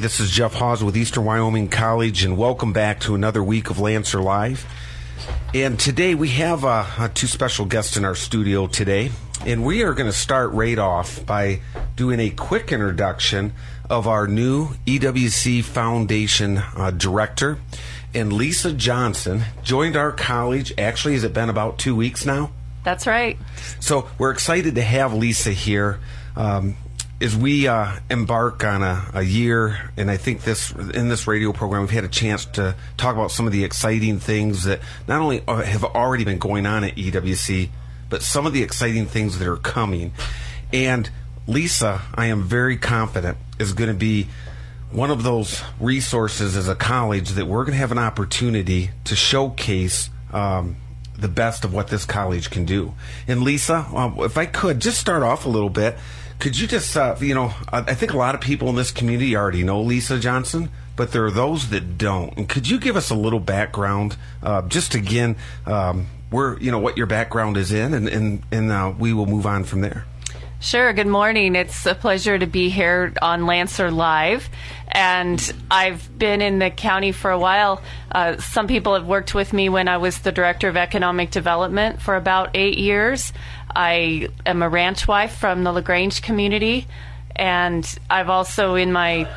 This is Jeff Hawes with Eastern Wyoming College, and welcome back to another week of Lancer Live. And today we have uh, two special guests in our studio today, and we are going to start right off by doing a quick introduction of our new EWC Foundation uh, director. And Lisa Johnson joined our college. Actually, has it been about two weeks now? That's right. So we're excited to have Lisa here. Um, as we uh, embark on a, a, year, and I think this in this radio program, we've had a chance to talk about some of the exciting things that not only uh, have already been going on at EWC, but some of the exciting things that are coming. And Lisa, I am very confident, is going to be one of those resources as a college that we're going to have an opportunity to showcase. Um, the best of what this college can do. And Lisa, uh, if I could just start off a little bit, could you just, uh, you know, I think a lot of people in this community already know Lisa Johnson, but there are those that don't. And could you give us a little background, uh, just again, um, where you know what your background is in, and and and uh, we will move on from there. Sure. Good morning. It's a pleasure to be here on Lancer Live. And I've been in the county for a while. Uh, some people have worked with me when I was the Director of Economic Development for about eight years. I am a ranch wife from the LaGrange community. And I've also, in my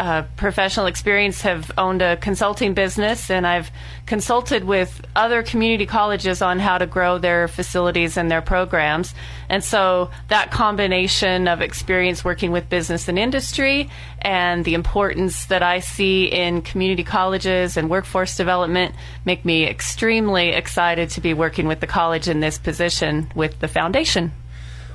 uh, professional experience, have owned a consulting business, and I've consulted with other community colleges on how to grow their facilities and their programs. And so that combination of experience working with business and industry and the importance that I see in community colleges and workforce development make me extremely excited to be working with the college in this position with the foundation.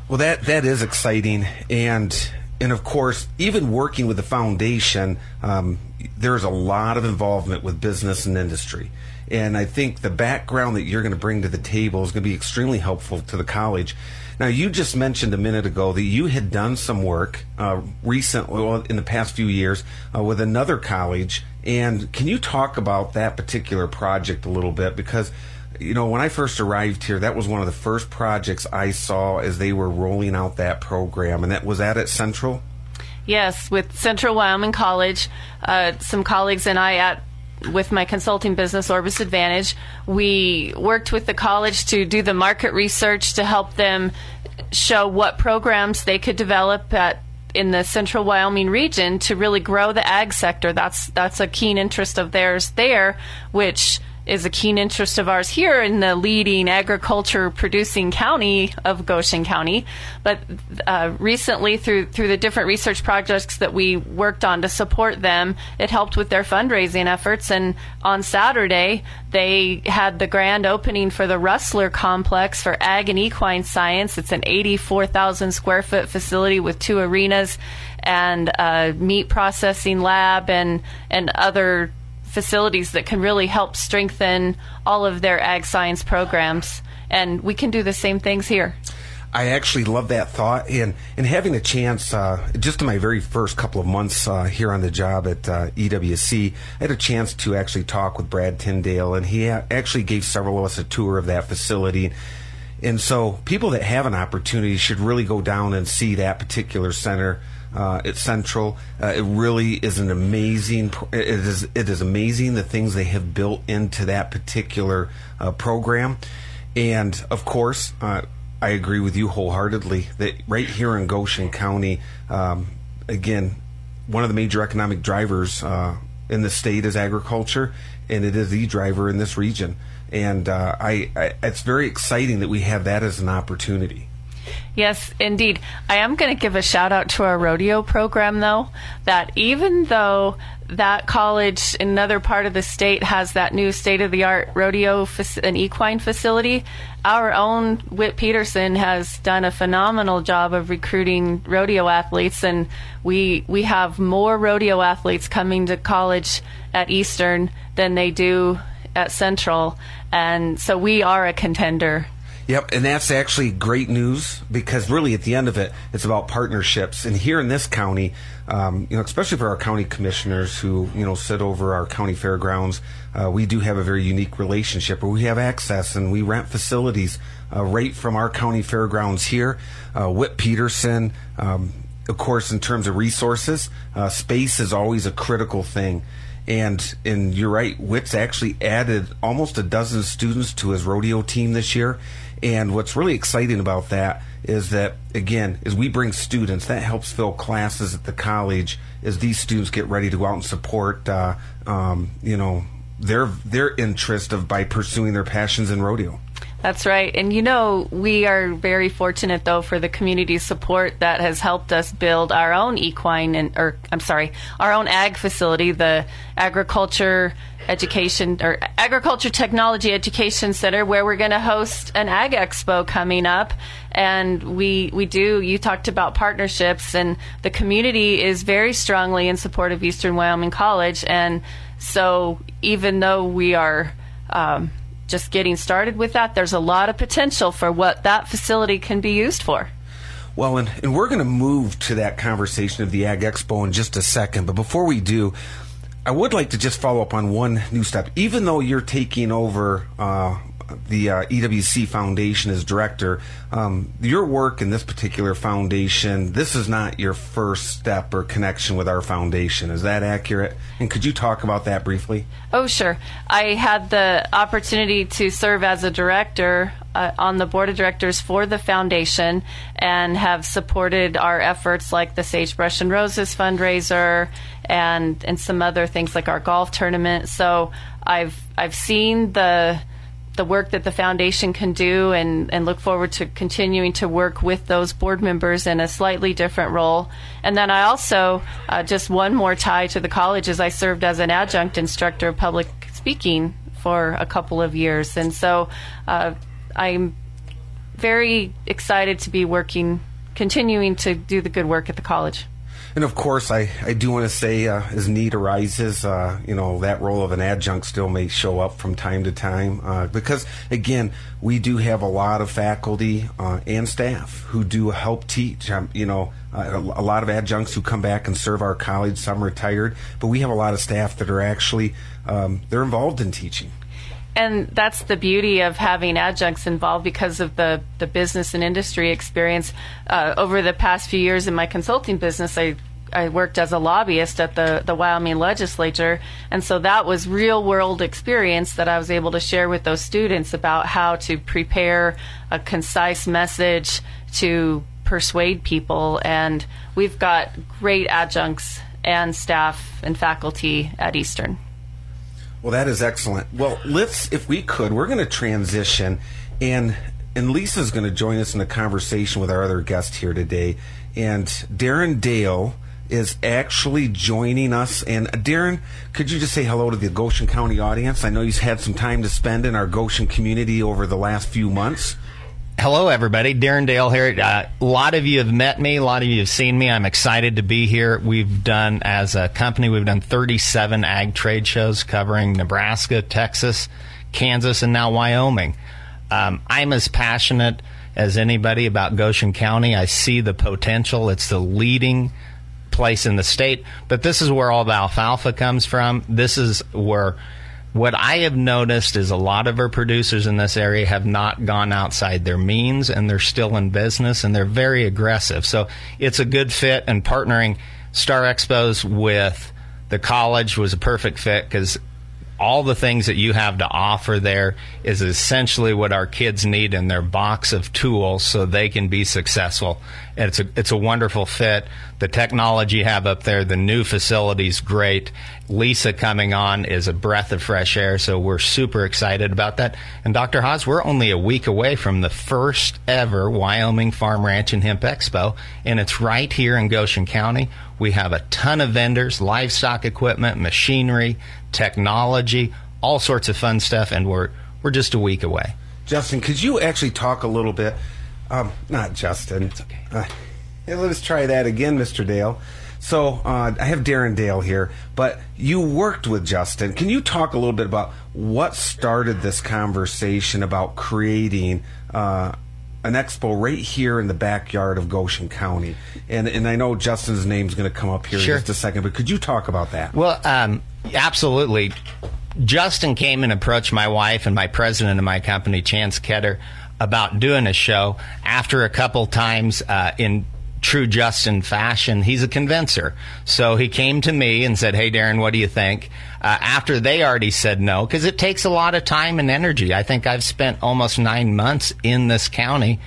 Well, that that is exciting, and and of course, even working with the foundation, um, there's a lot of involvement with business and industry. And I think the background that you're going to bring to the table is going to be extremely helpful to the college. Now, you just mentioned a minute ago that you had done some work uh, recently, well, in the past few years, uh, with another college. And can you talk about that particular project a little bit? Because you know, when I first arrived here, that was one of the first projects I saw as they were rolling out that program, and that was that at Central. Yes, with Central Wyoming College, uh, some colleagues and I at with my consulting business, Orbis Advantage, we worked with the college to do the market research to help them show what programs they could develop at in the central Wyoming region to really grow the ag sector. That's that's a keen interest of theirs there, which is a keen interest of ours here in the leading agriculture producing county of Goshen County. But uh, recently, through through the different research projects that we worked on to support them, it helped with their fundraising efforts. And on Saturday, they had the grand opening for the Rustler Complex for Ag and Equine Science. It's an 84,000 square foot facility with two arenas and a meat processing lab and and other facilities that can really help strengthen all of their ag science programs. And we can do the same things here. I actually love that thought, and and having a chance, uh, just in my very first couple of months uh, here on the job at uh, EWC, I had a chance to actually talk with Brad Tyndall, and he actually gave several of us a tour of that facility. And so, people that have an opportunity should really go down and see that particular center uh, at Central. Uh, it really is an amazing. It is it is amazing the things they have built into that particular uh, program, and of course, uh, I agree with you wholeheartedly that right here in Goshen County, um, again, one of the major economic drivers uh, in the state is agriculture, and it is the driver in this region. And uh, I, I, it's very exciting that we have that as an opportunity. Yes, indeed. I am going to give a shout out to our rodeo program, though, that even though that college in another part of the state has that new state of the art rodeo and equine facility, our own Whit Peterson has done a phenomenal job of recruiting rodeo athletes, and we we have more rodeo athletes coming to college at Eastern than they do at Central, and so we are a contender Yep, and that's actually great news because really at the end of it, it's about partnerships. And here in this county, um, you know, especially for our county commissioners who you know sit over our county fairgrounds, uh, we do have a very unique relationship where we have access and we rent facilities uh, right from our county fairgrounds here. Uh, Whit Peterson. Um, of course, in terms of resources, uh, space is always a critical thing. And and you're right, Whit's actually added almost a dozen students to his rodeo team this year. And what's really exciting about that is that again, as we bring students, that helps fill classes at the college as these students get ready to go out and support, uh, um, you know, their their interest of by pursuing their passions in rodeo. That's right. And you know, we are very fortunate though for the community support that has helped us build our own equine and or I'm sorry, our own ag facility, the agriculture education or agriculture technology education center where we're going to host an ag expo coming up and we we do you talked about partnerships and the community is very strongly in support of Eastern Wyoming College and so even though we are um, just getting started with that, there's a lot of potential for what that facility can be used for. Well, and, and we're going to move to that conversation of the Ag Expo in just a second. But before we do, I would like to just follow up on one new step. Even though you're taking over uh, the uh, EWC Foundation as director, um, your work in this particular foundation, this is not your first step or connection with our foundation. Is that accurate? And could you talk about that briefly? Oh, sure. I had the opportunity to serve as a director uh, on the board of directors for the foundation and have supported our efforts like the Sagebrush and Roses fundraiser and and some other things like our golf tournament. So I've I've seen the the work that the foundation can do and, and look forward to continuing to work with those board members in a slightly different role. And then I also, uh, just one more tie to the college, is I served as an adjunct instructor of public speaking for a couple of years. And so uh, I'm very excited to be working, continuing to do the good work at the college. And of course, I, I do want to say, uh, as need arises, uh, you know, that role of an adjunct still may show up from time to time uh, because, again, we do have a lot of faculty uh, and staff who do help teach. Um, you know, a, a lot of adjuncts who come back and serve our college. Some retired, but we have a lot of staff that are actually um, they're involved in teaching and that's the beauty of having adjuncts involved because of the, the business and industry experience. Uh, over the past few years in my consulting business, I I worked as a lobbyist at the, the Wyoming legislature. And so that was real world experience that I was able to share with those students about how to prepare a concise message to persuade people. And we've got great adjuncts and staff and faculty at Eastern. Well, that is excellent. Well, let's, if we could, we're going to transition, and and Lisa's going to join us in a conversation with our other guest here today. And Darren Dale is actually joining us. And uh, Darren, could you just say hello to the Goshen County audience? I know you've had some time to spend in our Goshen community over the last few months. Hello, everybody. Darren Dale here. Uh, a lot of you have met me. A lot of you have seen me. I'm excited to be here. We've done, as a company, we've done 37 ag trade shows covering Nebraska, Texas, Kansas, and now Wyoming. Um, I'm as passionate as anybody about Goshen County. I see the potential. It's the leading place in the state, but this is where all the alfalfa comes from. This is where what I have noticed is a lot of our producers in this area have not gone outside their means and they're still in business and they're very aggressive. So it's a good fit and partnering Star Expos with the college was a perfect fit because all the things that you have to offer there is essentially what our kids need in their box of tools so they can be successful. And it's a it's a wonderful fit. The technology you have up there, the new facility's great. Lisa coming on is a breath of fresh air, so we're super excited about that. And Dr. Hawes, we're only a week away from the first ever Wyoming Farm Ranch and Hemp Expo, and it's right here in Goshen County. We have a ton of vendors, livestock equipment, machinery, technology, all sorts of fun stuff, and we're we're just a week away. Justin, could you actually talk a little bit? Um, not Justin. It's okay. Uh, let's try that again, Mr. Dale. So uh, I have Darren Dale here, but you worked with Justin. Can you talk a little bit about what started this conversation about creating uh, an expo right here in the backyard of Goshen County? And and I know Justin's name's going to come up here sure. in just a second, but could you talk about that? Well, um, absolutely. Justin came and approached my wife and my president of my company, Chance Ketter, about doing a show. After a couple times uh, in true Justin fashion, he's a convincer. So he came to me and said, Hey, Darren, what do you think? Uh, after they already said no, because it takes a lot of time and energy. I think I've spent almost nine months in this county.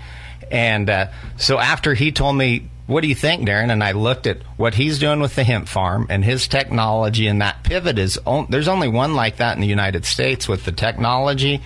And uh, so after he told me, what do you think, Darren? And I looked at what he's doing with the hemp farm and his technology, and that pivot is on, there's only one like that in the United States with the technology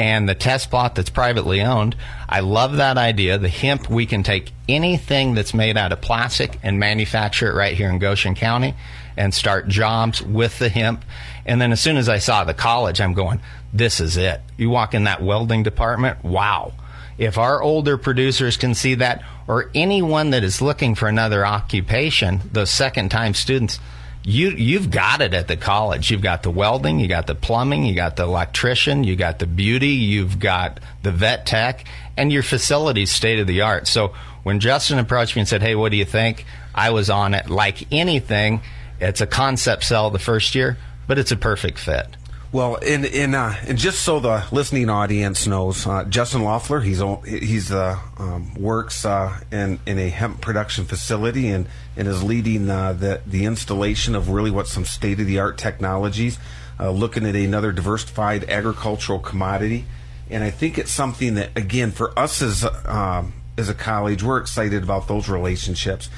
and the test plot that's privately owned. I love that idea. The hemp, we can take anything that's made out of plastic and manufacture it right here in Goshen County and start jobs with the hemp. And then as soon as I saw the college, I'm going, this is it. You walk in that welding department, wow. If our older producers can see that, or anyone that is looking for another occupation, those second time students, you you've got it at the college. You've got the welding, you got the plumbing, you got the electrician, you got the beauty, you've got the vet tech, and your facilities state of the art. So when Justin approached me and said, "Hey, what do you think?" I was on it. Like anything, it's a concept sell the first year, but it's a perfect fit. Well, in in uh, and just so the listening audience knows, uh, Justin Loeffler, he's he's uh, um, works uh, in in a hemp production facility and and is leading uh, the the installation of really what some state of the art technologies, uh, looking at another diversified agricultural commodity, and I think it's something that again for us as um, as a college, we're excited about those relationships.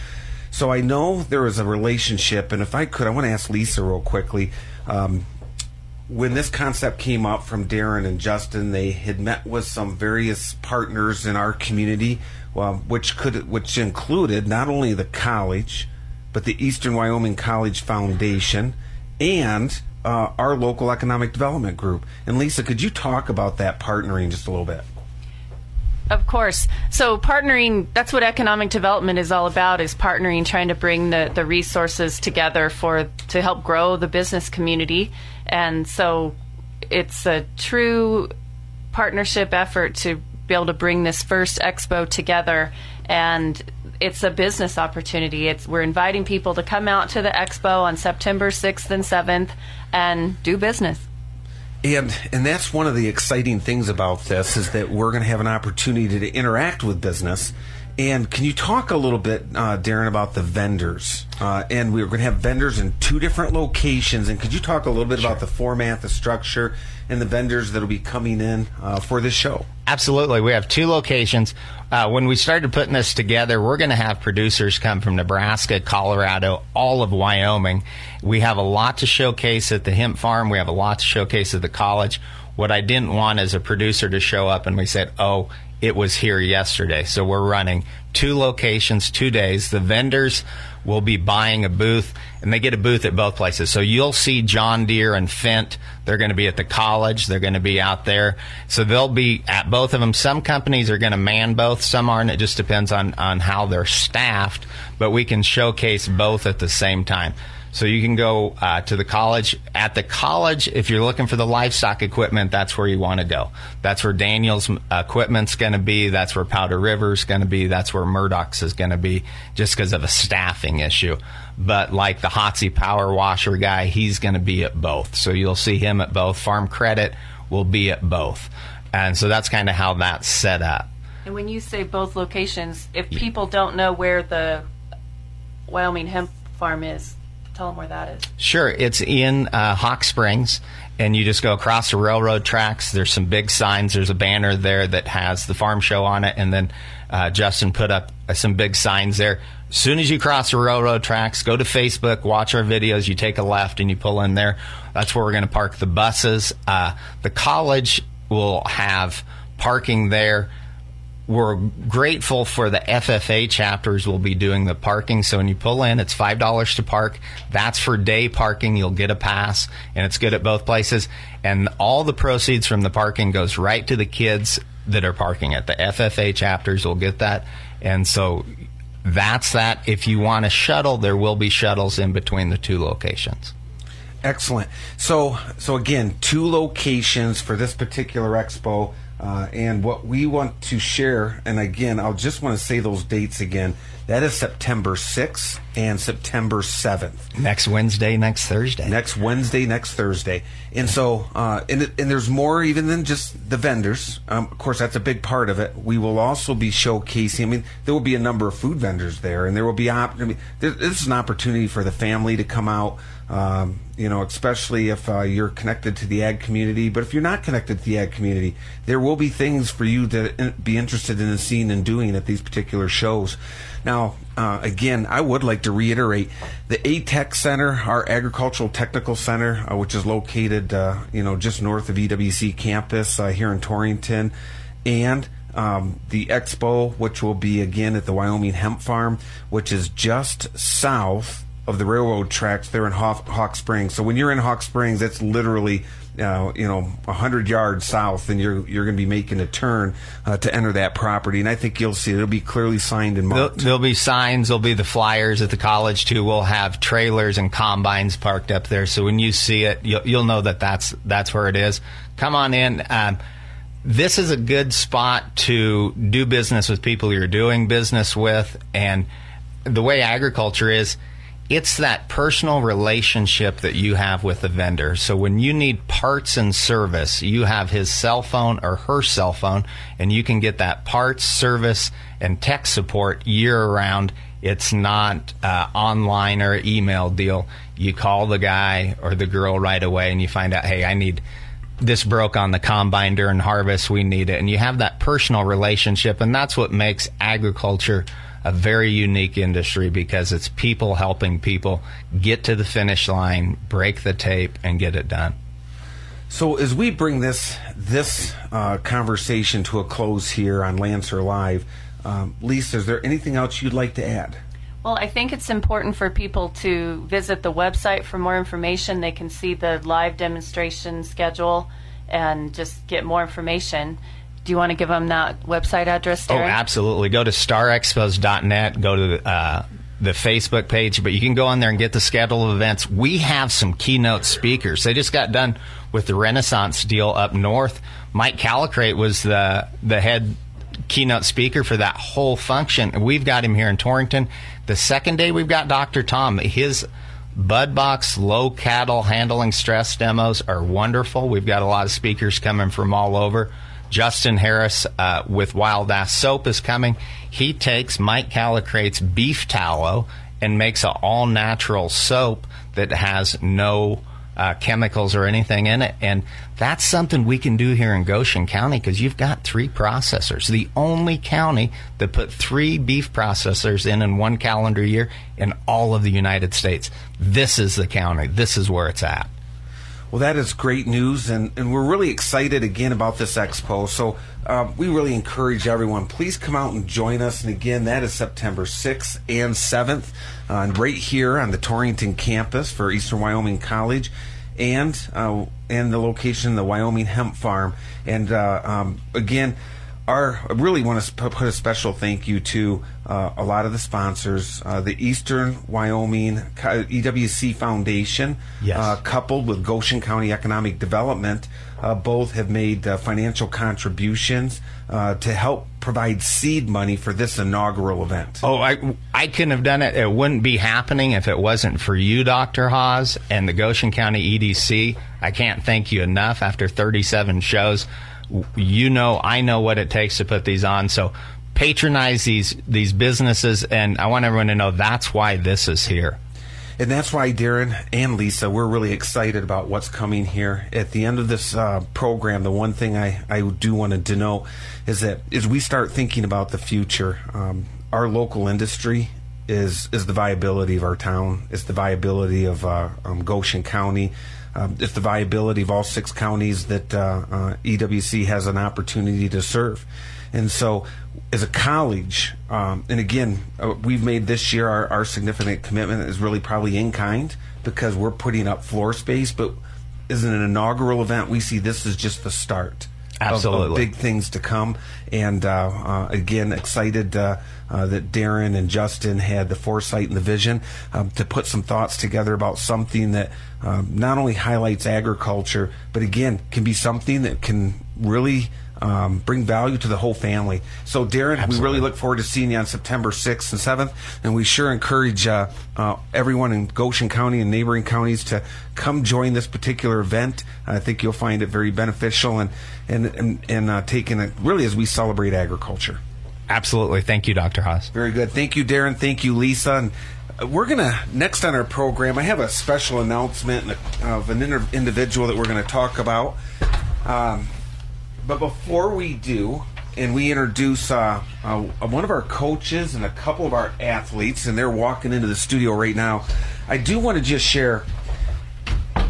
So I know there is a relationship, and if I could, I want to ask Lisa real quickly. Um, when this concept came up from Darren and Justin, they had met with some various partners in our community, well, which could which included not only the college, but the Eastern Wyoming College Foundation and uh, our local economic development group. And Lisa, could you talk about that partnering just a little bit? Of course. So partnering, that's what economic development is all about, is partnering, trying to bring the, the resources together for to help grow the business community. And so it's a true partnership effort to be able to bring this first expo together and it's a business opportunity. It's we're inviting people to come out to the expo on September 6th and 7th and do business. And and that's one of the exciting things about this is that we're going to have an opportunity to interact with business. And can you talk a little bit, uh, Darren, about the vendors? Uh, and we're going to have vendors in two different locations. And could you talk a little bit sure. about the format, the structure, and the vendors that will be coming in uh, for this show? Absolutely. We have two locations. Uh, when we started putting this together, we're going to have producers come from Nebraska, Colorado, all of Wyoming. We have a lot to showcase at the hemp farm. We have a lot to showcase at the college. What I didn't want as a producer to show up and we said, oh, it was here yesterday. So we're running two locations, two days. The vendors will be buying a booth, and they get a booth at both places. So you'll see John Deere and Fendt. They're going to be at the college. They're going to be out there. So they'll be at both of them. Some companies are going to man both. Some aren't. It just depends on, on how they're staffed. But we can showcase both at the same time. So you can go uh, to the college. At the college, if you're looking for the livestock equipment, that's where you want to go. That's where Daniel's uh, equipment's going to be. That's where Powder River's going to be. That's where Murdoch's is going to be, just because of a staffing issue. But like the Hotsy Power Washer guy, he's going to be at both. So you'll see him at both. Farm Credit will be at both. And so that's kind of how that's set up. And when you say both locations, if people don't know where the Wyoming hemp farm is, tell them where that is. Sure, it's in uh, Hawk Springs, and you just go across the railroad tracks. There's some big signs. There's a banner there that has the farm show on it, and then uh, Justin put up uh, some big signs there. As soon as you cross the railroad tracks, go to Facebook, watch our videos. You take a left and you pull in there. That's where we're going to park the buses. Uh, the college will have parking there we're grateful for the FFA chapters will be doing the parking. So when you pull in, it's five dollars to park. That's for day parking. You'll get a pass, and it's good at both places. And all the proceeds from the parking goes right to the kids that are parking at the FFA chapters. Will get that, and so that's that. If you want a shuttle, there will be shuttles in between the two locations. Excellent. So, so again, two locations for this particular expo. Uh, and what we want to share, and again, I'll just want to say those dates again. That is September 6th and September 7th. Next Wednesday, next Thursday. Next Wednesday, next Thursday. And so, uh, and, and there's more even than just the vendors. Um, of course, that's a big part of it. We will also be showcasing, I mean, there will be a number of food vendors there, and there will be, op- I mean, this is an opportunity for the family to come out. Um, you know, especially if uh, you're connected to the ag community. But if you're not connected to the ag community, there will be things for you to be interested in seeing and doing at these particular shows. Now, uh, again, I would like to reiterate the ATEC Center, our Agricultural Technical Center, uh, which is located, uh, you know, just north of EWC campus uh, here in Torrington, and um, the expo, which will be again at the Wyoming Hemp Farm, which is just south of the railroad tracks there in Hawk, Hawk Springs. So when you're in Hawk Springs, it's literally uh, you know a hundred yards south, and you're you're going to be making a turn uh, to enter that property. And I think you'll see it'll be clearly signed and marked. There'll, there'll, be signs. There'll be the flyers at the college too. We'll have trailers and combines parked up there. So when you see it, you'll, you'll know that that's that's where it is. Come on in. Um, this is a good spot to do business with people you're doing business with, and the way agriculture is it's that personal relationship that you have with the vendor. So when you need parts and service, you have his cell phone or her cell phone, and you can get that parts, service, and tech support year round. It's not uh, online or email deal. You call the guy or the girl right away, and you find out, hey, I need this broke on the combine during harvest. We need it, and you have that personal relationship, and that's what makes agriculture a very unique industry because it's people helping people get to the finish line, break the tape, and get it done. So as we bring this this uh, conversation to a close here on Lancer Live, um, Lisa, is there anything else you'd like to add? Well, I think it's important for people to visit the website for more information. They can see the live demonstration schedule and just get more information. Do you want to give them that website address, Darren? Oh, absolutely. Go to starexpos.net, go to the, uh, the Facebook page, but you can go on there and get the schedule of events. We have some keynote speakers. They just got done with the Renaissance deal up north. Mike Callicrate was the the head keynote speaker for that whole function. We've got him here in Torrington. The second day, we've got Dr. Tom. His Bud box low cattle handling stress demos are wonderful. We've got a lot of speakers coming from all over. Justin Harris uh, with Wild Ass Soap is coming. He takes Mike Callicrate's beef tallow and makes an all natural soap that has no uh, chemicals or anything in it. And that's something we can do here in Goshen County because you've got three processors. The only county that put three beef processors in in one calendar year in all of the United States. This is the county. This is where it's at. Well, that is great news, and, and we're really excited again about this expo. So um, we really encourage everyone, please come out and join us. And again, that is September 6th and 7th, uh, right here on the Torrington campus for Eastern Wyoming College, and uh, and the location, the Wyoming Hemp Farm. And uh, um, again, our I really want to put a special thank you to uh, a lot of the sponsors, uh, the Eastern Wyoming EWC Foundation, yes. uh, coupled with Goshen County Economic Development, uh, both have made uh, financial contributions uh, to help provide seed money for this inaugural event. Oh, I I couldn't have done it. It wouldn't be happening if it wasn't for you, Dr. Hawes, and the Goshen County EDC. I can't thank you enough. After 37 shows you know, I know what it takes to put these on. So patronize these these businesses, and I want everyone to know that's why this is here. And that's why Darren and Lisa, we're really excited about what's coming here. At the end of this uh, program, the one thing I, I do want to denote is that as we start thinking about the future, um, our local industry is is the viability of our town. It's the viability of uh, um, Goshen County. Um, it's the viability of all six counties that uh, uh, EWC has an opportunity to serve. And so, as a college, um, and again, uh, we've made this year our, our, significant commitment is really probably in kind because we're putting up floor space. But as an inaugural event, we see this as just the start. Absolutely. Of, of big things to come. And uh, uh, again, excited uh, uh, that Darren and Justin had the foresight and the vision um, to put some thoughts together about something that um, not only highlights agriculture, but again, can be something that can really um, bring value to the whole family. So, Darren, Absolutely. we really look forward to seeing you on September 6th and 7th, and we sure encourage uh, uh, everyone in Goshen County and neighboring counties to come join this particular event. I think you'll find it very beneficial and and and, and uh, taking it really as we celebrate agriculture. Absolutely. Thank you, Dr. Hawes. Very good. Thank you, Darren. Thank you, Lisa. And uh, we're going to, next on our program, I have a special announcement of an inter- individual that we're going to talk about. Um, but before we do, and we introduce uh, uh, one of our coaches and a couple of our athletes, and they're walking into the studio right now, I do want to just share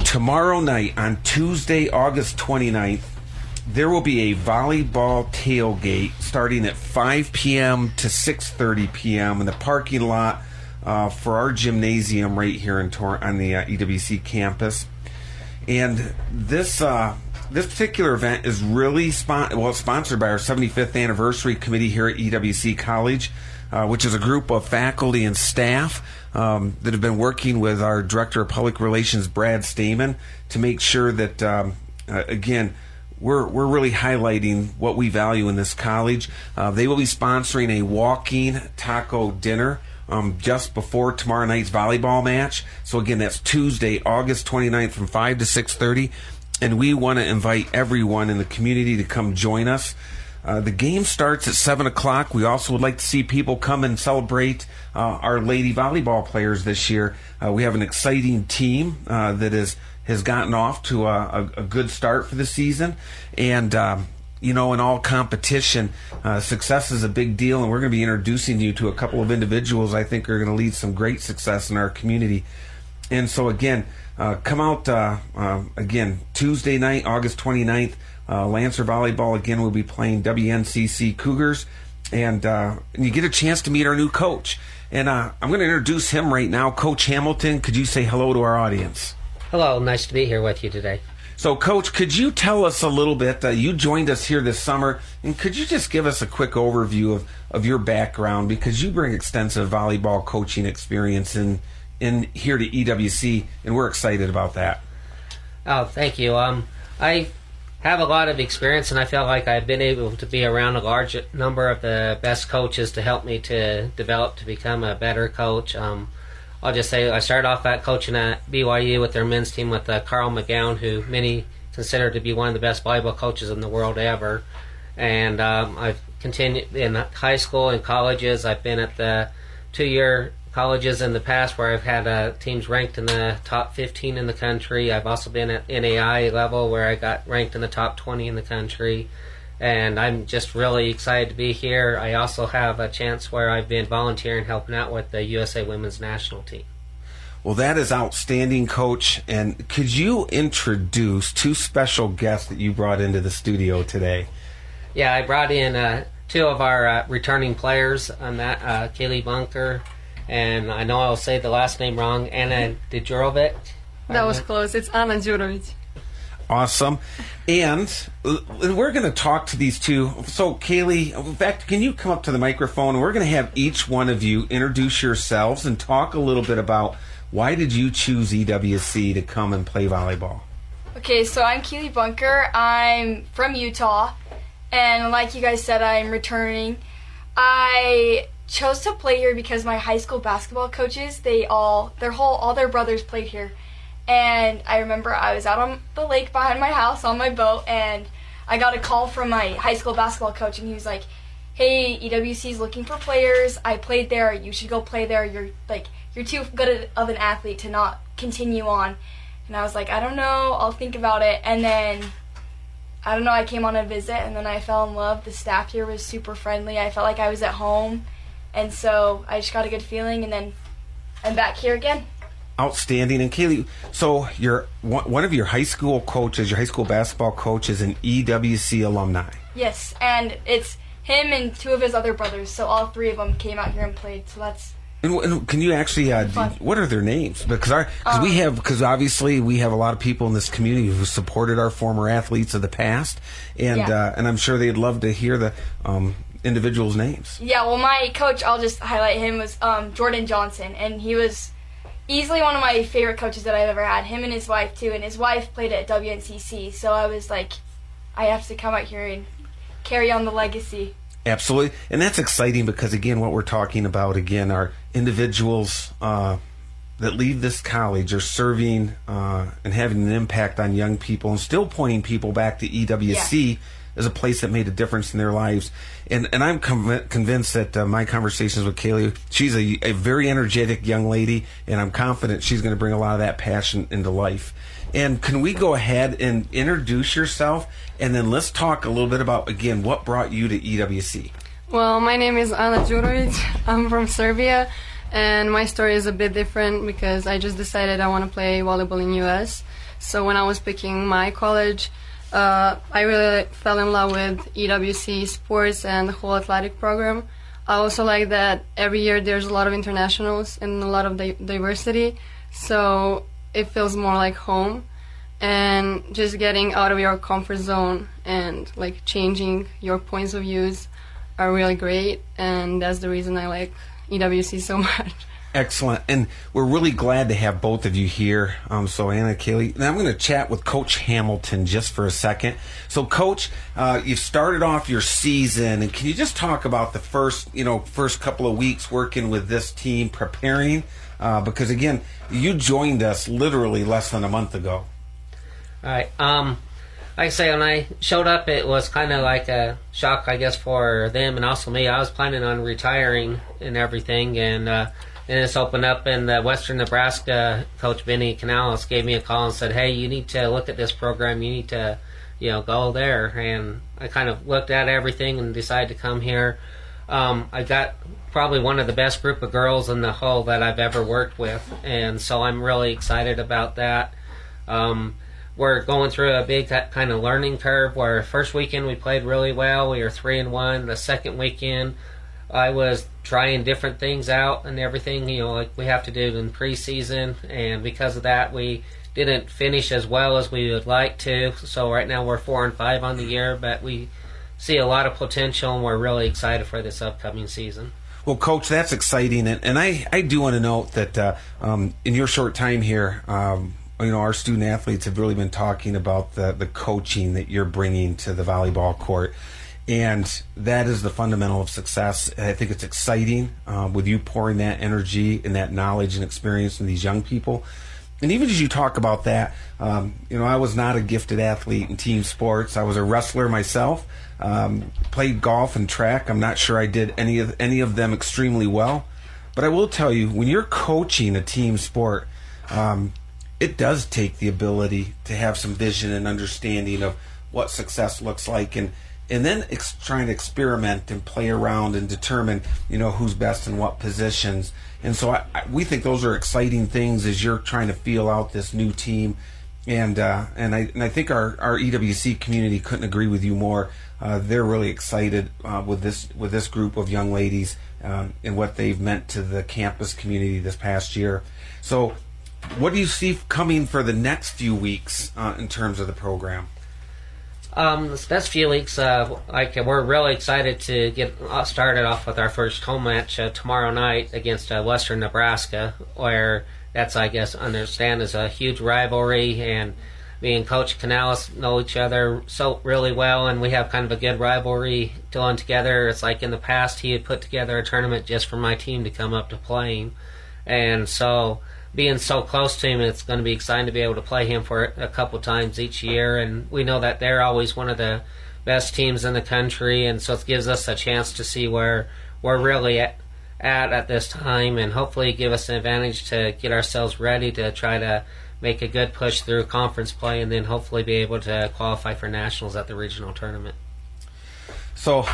tomorrow night on Tuesday, August 29th, there will be a volleyball tailgate starting at 5 p.m. to 6:30 p.m. in the parking lot uh, for our gymnasium right here in Tor- on the uh, EWC campus. And this uh, this particular event is really spon- well sponsored by our 75th anniversary committee here at EWC College, uh, which is a group of faculty and staff um, that have been working with our director of public relations, Brad Stamen, to make sure that um, uh, again we're we're really highlighting what we value in this college. Uh, they will be sponsoring a walking taco dinner. Um, just before tomorrow night's volleyball match. So again, that's Tuesday, August 29th from 5 to 6:30, and we want to invite everyone in the community to come join us. Uh, the game starts at 7 o'clock. We also would like to see people come and celebrate uh, our lady volleyball players this year. Uh, we have an exciting team uh, that is has gotten off to a, a, a good start for the season, and um, you know, in all competition, uh, success is a big deal, and we're going to be introducing you to a couple of individuals I think are going to lead some great success in our community. And so, again, uh, come out uh, uh, again Tuesday night, August 29th. Uh, Lancer Volleyball again will be playing WNCC Cougars, and, uh, and you get a chance to meet our new coach. And uh, I'm going to introduce him right now, Coach Hamilton. Could you say hello to our audience? Hello, nice to be here with you today. So, Coach, could you tell us a little bit? Uh, you joined us here this summer, and could you just give us a quick overview of, of your background because you bring extensive volleyball coaching experience in in here to EWC, and we're excited about that. Oh, thank you. Um, I have a lot of experience, and I feel like I've been able to be around a large number of the best coaches to help me to develop to become a better coach. Um, I'll just say I started off at coaching at BYU with their men's team with uh, Carl McGown, who many consider to be one of the best volleyball coaches in the world ever. And um, I've continued in high school and colleges. I've been at the two-year colleges in the past where I've had uh, teams ranked in the top 15 in the country. I've also been at NAI level where I got ranked in the top 20 in the country. And I'm just really excited to be here. I also have a chance where I've been volunteering, helping out with the USA Women's National Team. Well, that is outstanding, Coach. And could you introduce two special guests that you brought into the studio today? Yeah, I brought in uh, two of our uh, returning players on that, uh, Kaylee Bunker, and I know I'll say the last name wrong, Ana mm-hmm. Djurovic. That was close. It's Ana Djurovic. Awesome. And we're going to talk to these two. So, Kaylee, in fact, can you come up to the microphone? We're going to have each one of you introduce yourselves and talk a little bit about why did you choose EWC to come and play volleyball? Okay, so I'm Kaylee Bunker. I'm from Utah, and like you guys said, I'm returning. I chose to play here because my high school basketball coaches, they all, their whole, all their brothers played here. And I remember I was out on the lake behind my house on my boat, and I got a call from my high school basketball coach, and he was like, "Hey, EWC is looking for players. I played there. You should go play there. You're like, you're too good of an athlete to not continue on." And I was like, "I don't know. I'll think about it." And then I don't know, I came on a visit and then I fell in love. The staff here was super friendly. I felt like I was at home. And so I just got a good feeling and then I'm back here again. Outstanding. And Kaylee, so your one of your high school coaches, your high school basketball coach, is an EWC alumni. Yes, and it's him and two of his other brothers. So all three of them came out here and played. So that's And, and can you actually? Uh, what are their names? Because our because we have because obviously we have a lot of people in this community who supported our former athletes of the past, and Yeah. uh, and I'm sure they'd love to hear the um, individuals' names. Yeah, well, my coach, I'll just highlight him, was um, Jordan Johnson, and he was easily one of my favorite coaches that I've ever had. Him and his wife too, and his wife played at WNCC, so I was like, I have to come out here and carry on the legacy. Absolutely, and that's exciting because again, what we're talking about again are individuals uh, that leave this college are serving uh, and having an impact on young people and still pointing people back to EWC Yeah. as a place that made a difference in their lives. And and I'm conv- convinced that uh, my conversations with Kaylee, she's a, a very energetic young lady, and I'm confident she's going to bring a lot of that passion into life. And can we go ahead and introduce yourself, and then let's talk a little bit about again what brought you to EWC. Well, my name is Ana Đurović. I'm from Serbia, and my story is a bit different because I just decided I want to play volleyball in US. So when I was picking my college, uh, I really fell in love with EWC sports and the whole athletic program. I also like that every year there's a lot of internationals and a lot of di- diversity, so it feels more like home and just getting out of your comfort zone and like changing your points of views are really great and that's the reason I like EWC so much. Excellent. And we're really glad to have both of you here. Um, so, Ana, Kaylee, now I'm going to chat with Coach Hamilton just for a second. So, Coach, uh, you've started off your season, and can you just talk about the first, you know, first couple of weeks working with this team, preparing? Uh, because again, you joined us literally less than a month ago. All right. Um, like I say, when I showed up, it was kind of like a shock, I guess, for them and also me. I was planning on retiring and everything, and uh, and this opened up, and the Western Nebraska coach Benny Canales gave me a call and said, "Hey, you need to look at this program. You need to, you know, go there." And I kind of looked at everything and decided to come here. Um, I got probably one of the best group of girls in the whole that I've ever worked with, and so I'm really excited about that. Um, we're going through a big kind of learning curve where first weekend we played really well we were three and one the second weekend i was trying different things out and everything you know like we have to do in preseason. And because of that we didn't finish as well as we would like to. So right now we're four and five on the year but we see a lot of potential and we're really excited for this upcoming season. Well, Coach, that's exciting, and, and I, I do want to note that uh, um, in your short time here, um, you know, our student athletes have really been talking about the the coaching that you're bringing to the volleyball court, and that is the fundamental of success. And I think it's exciting uh, with you pouring that energy and that knowledge and experience in these young people. And even as you talk about that, um, you know, I was not a gifted athlete in team sports. I was a wrestler myself. Um, played golf and track. I'm not sure I did any of any of them extremely well, but I will tell you, when you're coaching a team sport, um, it does take the ability to have some vision and understanding of what success looks like, and and then ex- trying to experiment and play around and determine, you know, who's best in what positions. And so I, I, we think those are exciting things as you're trying to feel out this new team. And uh, and I and I think our, our EWC community couldn't agree with you more. Uh, they're really excited uh, with this with this group of young ladies um, and what they've meant to the campus community this past year. So, what do you see coming for the next few weeks uh, in terms of the program? Um, this next few weeks, uh, like we're really excited to get uh, started off with our first home match uh, tomorrow night against uh, Western Nebraska, where that's I guess understand is a huge rivalry, and me and Coach Canales know each other so really well, and we have kind of a good rivalry going together. It's like in the past he had put together a tournament just for my team to come up to playing, and so being so close to him, it's going to be exciting to be able to play him for a couple times each year. And we know that they're always one of the best teams in the country, and so it gives us a chance to see where we're really at at, at this time, and hopefully give us an advantage to get ourselves ready to try to make a good push through conference play, and then hopefully be able to qualify for nationals at the regional tournament. So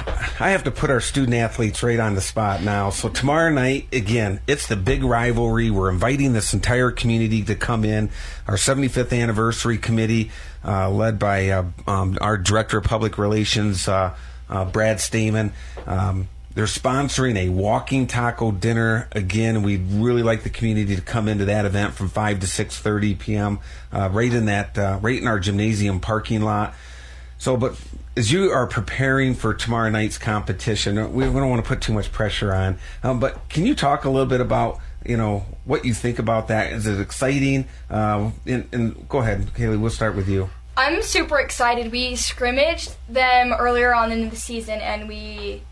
I have to put our student athletes right on the spot now. So tomorrow night, again, it's the big rivalry. We're inviting this entire community to come in. Our 75th anniversary committee, uh, led by uh, um, our director of public relations, uh, uh, Brad Stamen. Um, they're sponsoring a walking taco dinner again. We'd really like the community to come into that event from five to six thirty p.m. Uh, right in that, uh, right in our gymnasium parking lot. So, but as you are preparing for tomorrow night's competition, uh, we, don't want to put too much pressure on. Um, but can you talk a little bit about you know what you think about that? Is it exciting? Uh, and, and go ahead, Kaylee. We'll start with you. I'm super excited. We scrimmaged them earlier on in the season, and we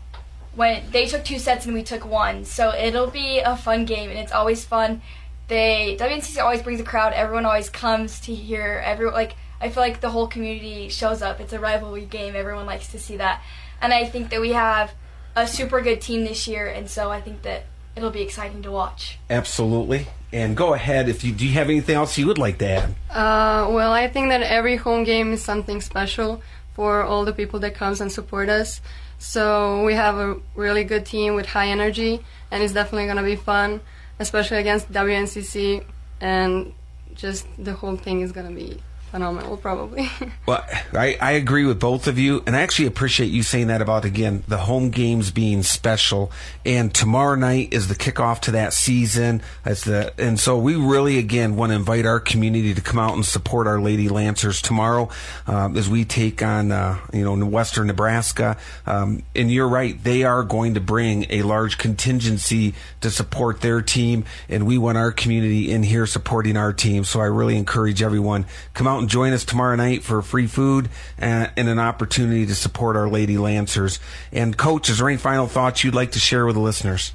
went. They took two sets, and we took one. So it'll be a fun game, and it's always fun. They WNCC always brings a crowd. Everyone always comes to hear. Everyone like I feel like the whole community shows up. It's a rivalry game. Everyone likes to see that, and I think that we have a super good team this year, and so I think that it'll be exciting to watch. Absolutely. And go ahead if you do you have anything else you would like to add? Uh, well, I think that every home game is something special for all the people that comes and support us. So we have a really good team with high energy, and it's definitely going to be fun, especially against WNCC, and just the whole thing is going to be phenomenal, probably. Well, I, I agree with both of you, and I actually appreciate you saying that about again the home games being special. And tomorrow night is the kickoff to that season. As the and so we really again want to invite our community to come out and support our Lady Lancers tomorrow um, as we take on uh, you know Western Nebraska. Um, and you're right, they are going to bring a large contingency to support their team, and we want our community in here supporting our team. So I really encourage everyone come out and join us tomorrow night for free food and, and an opportunity to support our Lady Lancers. And coach, is there any final thoughts you'd like to share with the listeners?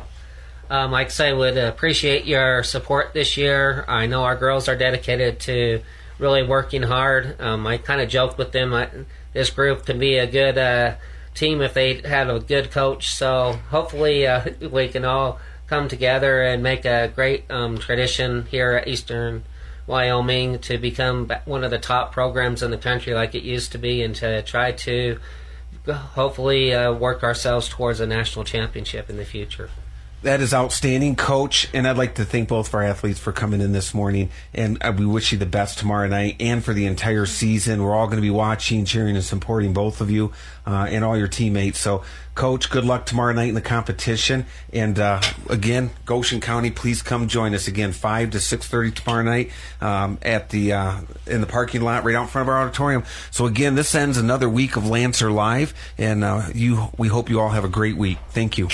Um, like I say, would appreciate your support this year. I know our girls are dedicated to really working hard. Um, I kind of joked with them. I, this group can be a good uh, team if they had a good coach. So hopefully uh, we can all come together and make a great um, tradition here at Eastern Wyoming to become one of the top programs in the country like it used to be, and to try to hopefully uh, work ourselves towards a national championship in the future. That is outstanding, coach. And I'd like to thank both of our athletes for coming in this morning. And uh, we wish you the best tomorrow night and for the entire season. We're all going to be watching, cheering, and supporting both of you uh, and all your teammates. So, coach, good luck tomorrow night in the competition. And uh, again, Goshen County, please come join us again, five to six thirty tomorrow night um, at the uh, in the parking lot right out in front of our auditorium. So again, this ends another week of Lancer Live, and uh, you we hope you all have a great week. Thank you.